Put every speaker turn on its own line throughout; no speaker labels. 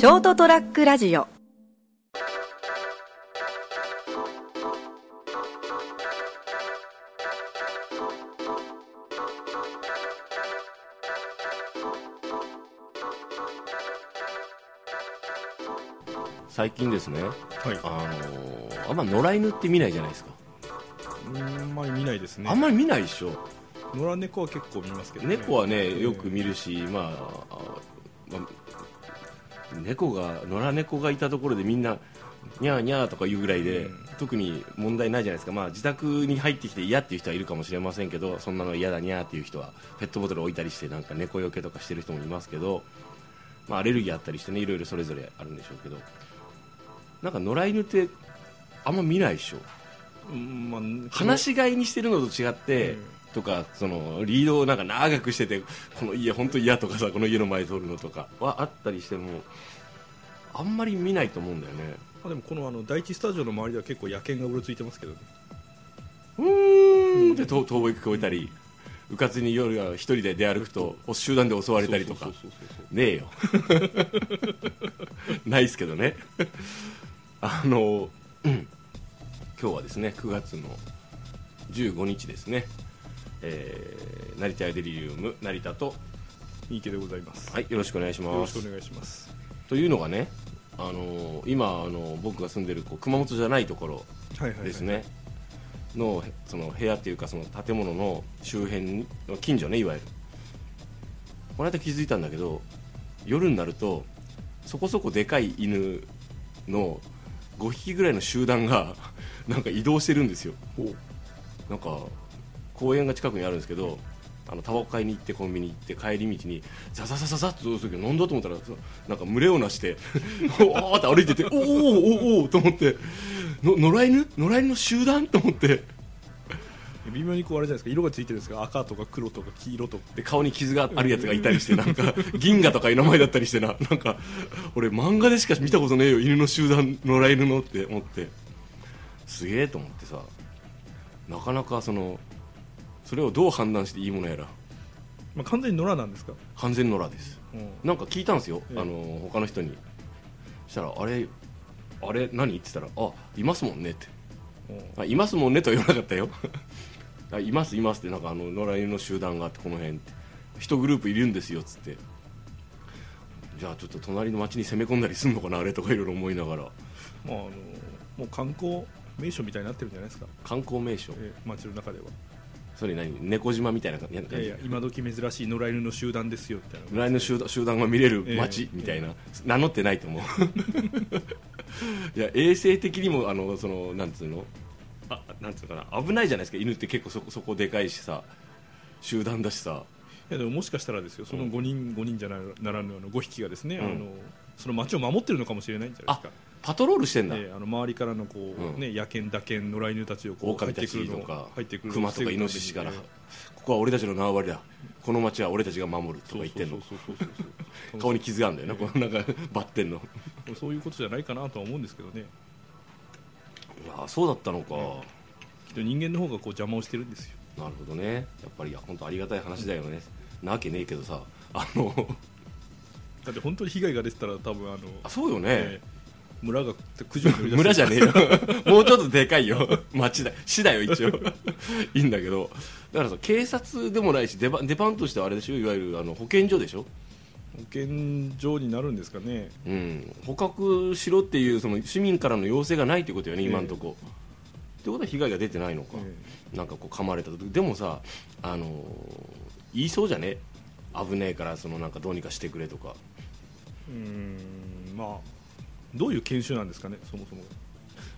ショートトラックラジオ。
最近ですね、
はい。
あのーあんま野良犬って見ないじゃないですか、
あんまり見ないですね。
あんまり見ないでしょ。
野良猫は結構見ますけどね。
猫はね
ええ
よく見るし、まあ、あまあ猫が野良猫がいたところでみんなにゃーにゃーとか言うぐらいで、
うん。
特に問題ないじゃないですか、まあ、自宅に入ってきて嫌っていう人はいるかもしれませんけどそんなの嫌だにゃーっていう人はペットボトル置いたりしてなんか猫よけとかしてる人もいますけど、まあ、アレルギーあったりしてねいろいろそれぞれあるんでしょうけど。なんか野良犬ってあんま見ないでしょ？
うんまあ
話し飼いにしてるのと違って、
うん
とかそのリードをなんか長くしててこの家本当嫌とかさこの家の前通るのとかはあったりしてもあんまり見ないと思うんだよね。
あでもこのあの第一スタジオの周りでは結構野犬がうろついてますけどね。
うーん。って遠遠い聞こえたりうかつに夜は一人で出歩くと集団で襲われたりとか。ねえよ。ないですけどね。あの、うん。今日はですね9月の15日ですね、えー成田屋デリリウム成田と、
いいけでございます、
はい、よろしくお願いし
よ
ます。
ろしくお願いします。
というのがねあの今あの僕が住んでるこう熊本じゃないところ
はいはい、はい、
ですね、のその部屋っていうかその建物の周辺の近所ねいわゆる。この間気づいたんだけど夜になるとそこそこでかい犬の5匹ぐらいの集団がなんか移動してるんですよ。なんか公園が近くにあるんですけどあのタバコ買いに行ってコンビニ行って帰り道にザザザザザッとどうするけどなんだと思ったらなんか群れをなして おーって歩いてておーおーおーおーと思っての野良犬？野良犬の集団と思って。
微妙にこうあれじゃないですか。色がついてるんですか？赤とか黒とか黄色とか。
で顔に傷があるやつがいたりしてなんか銀河とかいう名前だったりしてななんか俺漫画でしか見たことねえよ犬の集団野良犬のって思って。すげえと思ってさなかなかそのそれをどう判断していいものやら。
まあ、完全に野良なんですか、
完全野良です。
うん。
なんか聞いたんですよ、
ええ。
あの他の人に。そしたらあれあれ何？って言ったらあいますもんねって。
うん。
あいますもんねとは言わなかったよ。あいますいますってなんかあの野良犬の集団があってこの辺って。一グループいるんですよっつって。じゃあちょっと隣の町に攻め込んだりすんのかなあれとかいろいろ思いながら。
まああのもう観光名所みたいになってるんじゃないですか、
観光名所。
えー街の中では
それ何？猫島みたいな感じ？
いやいや今時珍しい野良犬の集団ですよみたいな
野良犬の集団集団が見れる
え
街
え
みたいな、名乗ってないと思う。いや衛生的にもあのそのなんつうの？あなんつうのかな？危ないじゃないですか。犬って結構そこそこでかいしさ。集団だしさ。
いやでももしかしたらですよ。その
うん。
5人、5人じゃなならぬあの5匹がですね、
うん。
あのその街を守ってるのかもしれないんじゃないですか
パトロールしてんだ、
ええあの周りからのこう、
うん。
ね野犬、打犬、野良犬たちをこう入ってくるの
か
入ってくる
熊とかイノシシから、
え
ここは俺たちの縄張りだ。この町は俺たちが守るとか言ってんの。顔に傷があるんだよな、このなんかバッテンの。
そういうことじゃないかなとは思うんですけどね。
いやそうだったのか、
きっと人間の方がこう邪魔をしてるんですよ。
なるほどね。やっぱり本当ありがたい話だよね。なわけねえけどさあの。
だって本当に被害が出てたら多分あの
あそうよね、
ええ村が駆除に乗り出して
村じゃねえよ。もうちょっとでかいよ。町だ。市だよ一応。いいんだけど。だからさ警察でもないし出番出番としてはあれでしょ？いわゆるあの保健所でしょ？
保健所になるんですかね。
うん、捕獲しろっていうその市民からの要請がないってことよね、
ええ。
今のとこ。ってことは被害が出てないのか、
え。
なんかこう噛まれたと。でもさ、あのー言いそうじゃね？危ねえからそのなんかどうにかしてくれとか。
うーんまあどういう研修なんですかねそもそも。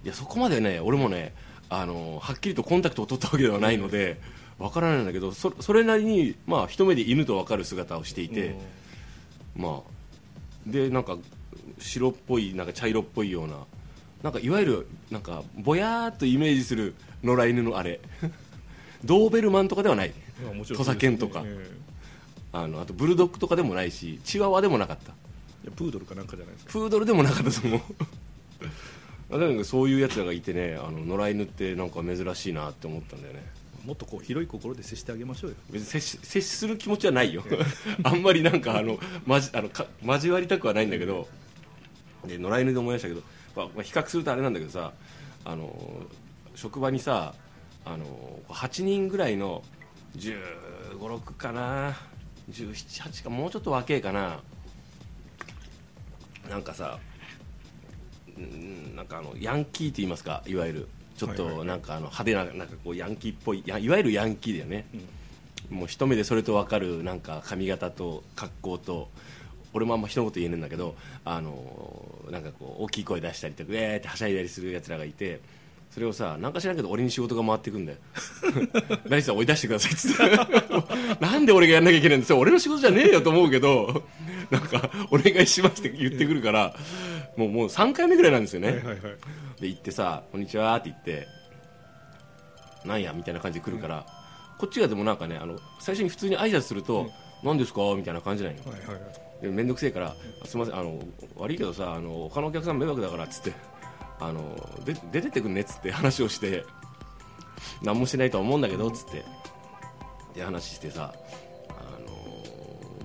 いやそこまでね俺もね、あのーはっきりとコンタクトを取ったわけではないのでわからないんだけどそそれなりに、まあ、一目で犬と分かる姿をしていて、まあ、でなんか白っぽいなんか茶色っぽいようななんかいわゆるなんかぼやーっとイメージする野良犬のあれ。ドーベルマンとかではない。土佐犬とか。
ええ。
あのあとブルドッグとかでもないしチワワでもなかった
いやプードルかなんかじゃないですか。
プードルでもなかったと思う。あだからそういうやつらがいてねあの野良犬ってなんか珍しいなって思ったんだよね。
もっとこう広い心で接してあげましょうよ。
別に接し接する気持ちはないよ。あんまりなんかあのまじあのか交わりたくはないんだけど。で野良犬で思い出したけど、まあまあ、比較するとあれなんだけどさあの職場にさあの8人ぐらいの1 5 6かな178かもうちょっと若えかななんかさうんなんかあのヤンキーって言いますかいわゆる。ちょっとなんかあの派手ななんかこうヤンキーっぽいやいわゆるヤンキーだよね、もう一目でそれと分かるなんか髪型と格好と俺もあんま人のこと言えねえんだけどあのなんかこう大きい声出したりとかえーってはしゃいだりするやつらがいてそれをさなんか知らんけど俺に仕事が回ってくんだよ 何さん追い出してくださいっつって。なんで俺がやんなきゃいけないんですよ俺の仕事じゃねえよと思うけどなんかお願いしますって言ってくるからもうもう3回目ぐらいなんですよね、
はいはいはい。
で行ってさ「こんにちは」って言って「なんや」みたいな感じで来るから、こっちがでもなんかねあの最初に普通に挨拶すると「何ですか?」みたいな感じなんよ。
はいはいはい。
で面倒くせえから「すみませんあの悪いけどさあの他のお客さん迷惑だから」っつってあので出てってくんねっつって話をして何もしてないとは思うんだけどっつってで話してさ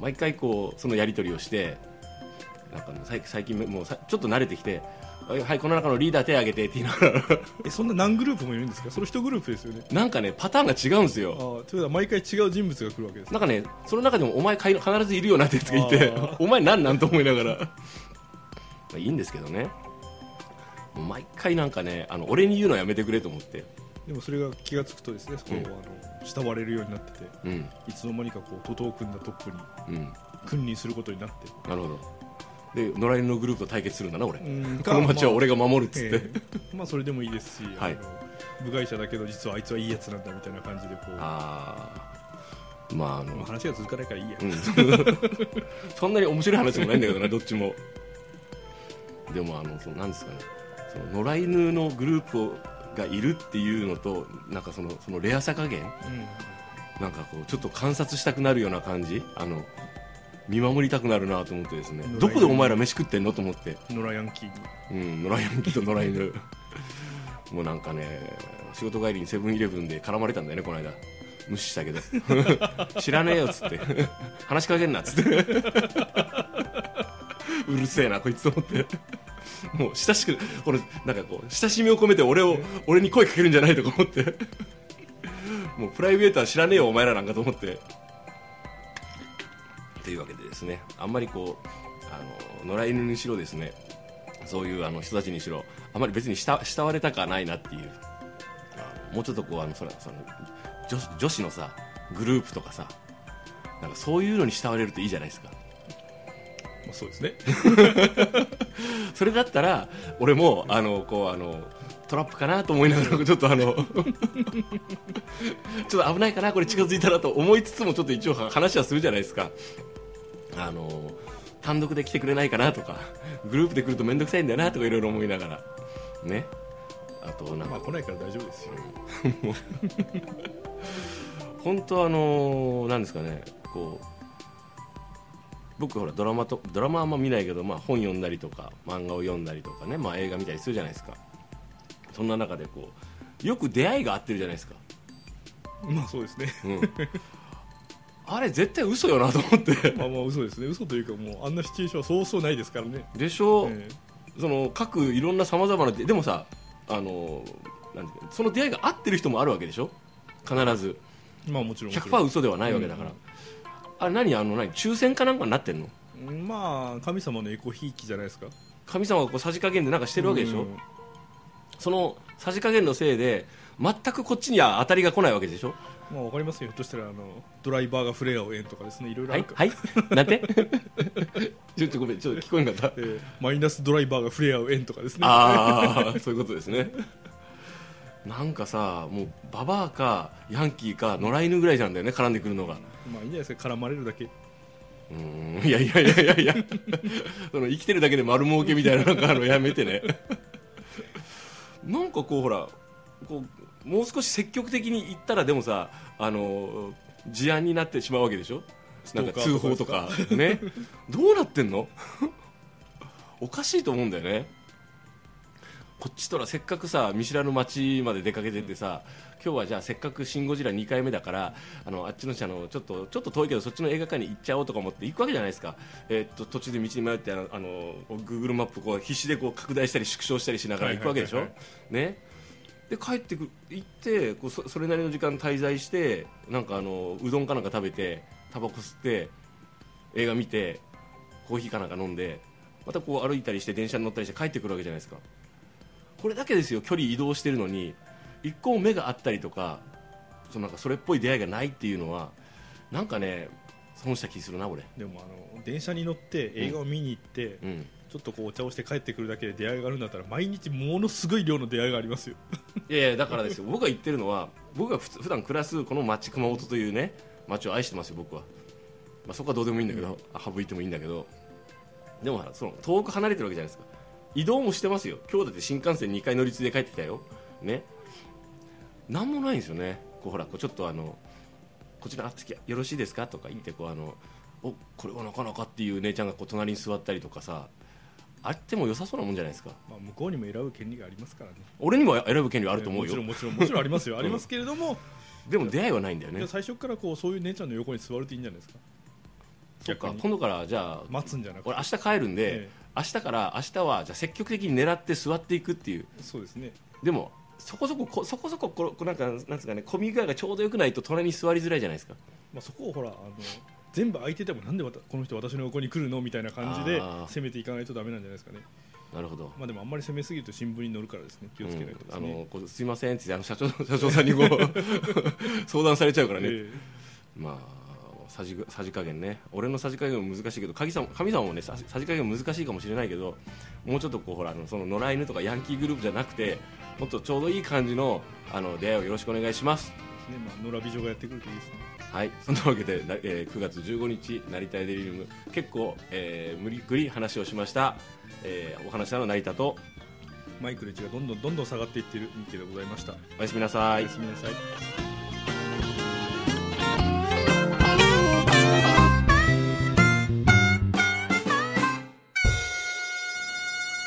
毎回こうそのやり取りをしてなんかね最最近もうさちょっと慣れてきて「はいはいこの中のリーダー手挙げて」って言いながら
えそんな何グループもいるんですか？その一グループですよね。
なんかねパターンが違うんです
あ
よ。
あという毎回違う人物が来るわけです
なんかねその中でもお前かい必ずいるよなってやつがいて お前なんなんと思いながら。まあいいんですけどね。毎回なんかねあの俺に言うのやめてくれと思って
でもそれが気がつくとですねそこを、
うん
あの慕われるようになってて
うん。
いつの間にかこう徒党を組んだトップに
うん。
君臨することになって。
なるほど。で野良犬のグループと対決するんだな俺。
うん。
この街は俺
が、
が守るっつって、
ええ。まあそれでもいいですし、
はい。
部外者だけど実はあいつはいいやつなんだみたいな感じでこう
ああまああの。
まあ話が続かないからいいや、
うん。そんなに面白い話もないんだけどなどっちも。でもあのそのなんですかね。その野良犬のグループをがいるっていうのとなんかそのそのレアさ加減なんかこうちょっと観察したくなるような感じあの見守りたくなるなと思ってですね。どこでお前ら飯食ってんのと思って。
うん、野良ヤンキーに。
うん野良ヤンキーと野良犬。もうなんかね仕事帰りにセブンイレブンで絡まれたんだよねこの間。無視したけど。知らねえよっつって。話しかけんなっつって。うるせえなこいつと思って もう親しくこれなんかこう親しみを込めて俺を俺に声かけるんじゃないとか思って。もうプライベートは知らねえよお前らなんかと思って。というわけでですねあんまりこうあの野良犬にしろですねそういうあの人たちにしろあまり別に慕慕われたかないなっていう。あのもうちょっとこうあのそれその女子女子のさグループとかさなんかそういうのに慕われるといいじゃないですか。
まあ、そうですね
それだったら俺もあのこうあのトラップかなと思いながらちょっとあの ちょっと危ないかなこれ近づいたらと思いつつもちょっと一応話はするじゃないですか。あの単独で来てくれないかなとかグループで来ると面倒くさいんだよなとかいろいろ思いながら。ね。あとなんか。
まあ来ないから大丈夫ですよ。
本当あのなんですかねこう僕ほらドラマとドラマはあんま見ないけど、まあ、本読んだりとか漫画を読んだりとかね、まあ、映画見たりするじゃないですか。そんな中でこうよく出会いがあってるじゃないですか、
まあそうですね。
うん、あれ絶対嘘よなと思って。
まあまあ嘘ですね。嘘というかもうあんなシチュエーションはそうそうないですからね、
でしょ、
え
その各いろんなさまざまなででもさあのなんその出会いが合ってる人もあるわけでしょ？必ず。
えまあもちろんもちろ
100%嘘ではないわけだから、あれ何あの何抽選かなんかになってんの？
んまあ神様のエコひいきじゃないですか。
神様がこうさじ加減でなんかしてるわけでしょ、
うん。
そのさじ加減のせいで全くこっちには当たりが来ないわけでしょ？
まあわかりますよ。ひょっとしたらあのドライバーがフレアを縁とかですね。いろいろ
はいはい。なんて？ちょっとごめんちょっと聞こえなかった。
ええマイナスドライバーがフレアを縁とかですね。
ああそういうことですねなんかさもうババアかヤンキーか野良犬ぐらいなんだよね絡んでくるのが。
まあいいんじゃないですか絡まれるだけ。
うーんいやいやいやいやいや。その生きてるだけで丸儲けみたいななんかあのやめてね。なんかこうほらこうもう少し積極的に言ったらでもさあの事案になってしまうわけでしょ？なんか？通報とかね。どうなってんの？おかしいと思うんだよねこっちとらせっかくさ見知らぬ街まで出かけてってさ、今日はじゃあせっかく「シン・ゴジラ」2回目だからあのあっちのあのちょっとちょっと遠いけどそっちの映画館に行っちゃおうとか思って行くわけじゃないですか、えーっと途中で道に迷ってあのあの Google マップこう必死でこう拡大したり縮小したりしながら行くわけでしょ、ね。で帰ってく行ってこうそそれなりの時間滞在してなんかあのうどんかなんか食べてタバコ吸って映画見てコーヒーかなんか飲んでまたこう歩いたりして電車に乗ったりして帰ってくるわけじゃないですかこれだけですよ距離移動してるのに一個も目があったりとかそのなんかそれっぽい出会いがないっていうのはなんかね損した気するな俺。
でもあの電車に乗って映画を見に行って、
うん。
ちょっとこうお茶をして帰ってくるだけで出会いがあるんだったら毎日ものすごい量の出会いがありますよ。
いやいやだからですよ。僕が言ってるのは僕が普段暮らすこの町熊本というね町を愛してますよ僕は、まあ、そこはどうでもいいんだけど、省いてもいいんだけど。でもその遠く離れてるわけじゃないですか移動もしてますよ。今日だって新幹線2回乗り継いで帰ってきたよ。ね。なんもないんですよね。こうほらこうちょっとあのこちらよろしいですか？とか言ってこうあのおこれはなかなかっていう姉ちゃんがこう隣に座ったりとかさあっても良さそうなもんじゃないですか。
まあ向こうにも選ぶ権利がありますからね。
俺にも選ぶ権利はあると思うよ。
もちろんもちろんもちろんありますよ。ありますけれども、
でも出会いはないんだよね。
最初からこうそういう姉ちゃんの横に座るといいんじゃないですか。
そっか今度からじゃあ
待つんじゃなくて。
俺明日帰るんで、
え
明日から明日はじゃあ積極的に狙って座っていくっていう。
そうですね。
でもそこそここそこそこここなんかなんですかね混み具合がちょうどよくないと隣に座りづらいじゃないですか。
まあ、そこをほらあの全部空いててもなんでこの人私の横に来るのみたいな感じで攻めていかないとダメなんじゃないですかね。
なるほど。
まあでもあんまり攻めすぎると新聞に載るからですね気をつけないとです
うん。あ
ね、
のこうすいませんってあの社長 社長さんにこう 相談されちゃうからね、
え。
まあさじさじ加減ね。俺のさじ加減も難しいけど神様神様もねささじ加減も難しいかもしれないけどもうちょっとこうほらその野良犬とかヤンキーグループじゃなくてもっとちょうどいい感じのあの出会いをよろしくお願いします。
えね。まあ、野良美女がやってくるといいですね。
はい。そんなわけで、なえー9月15日成田エデリリウム。結構、えー無理くり話をしました、えーお話したのは成田と
マイクの位置がどんどんどんどん下がっていっているミッケでございました。
おやすみなさい。
おやすみなさい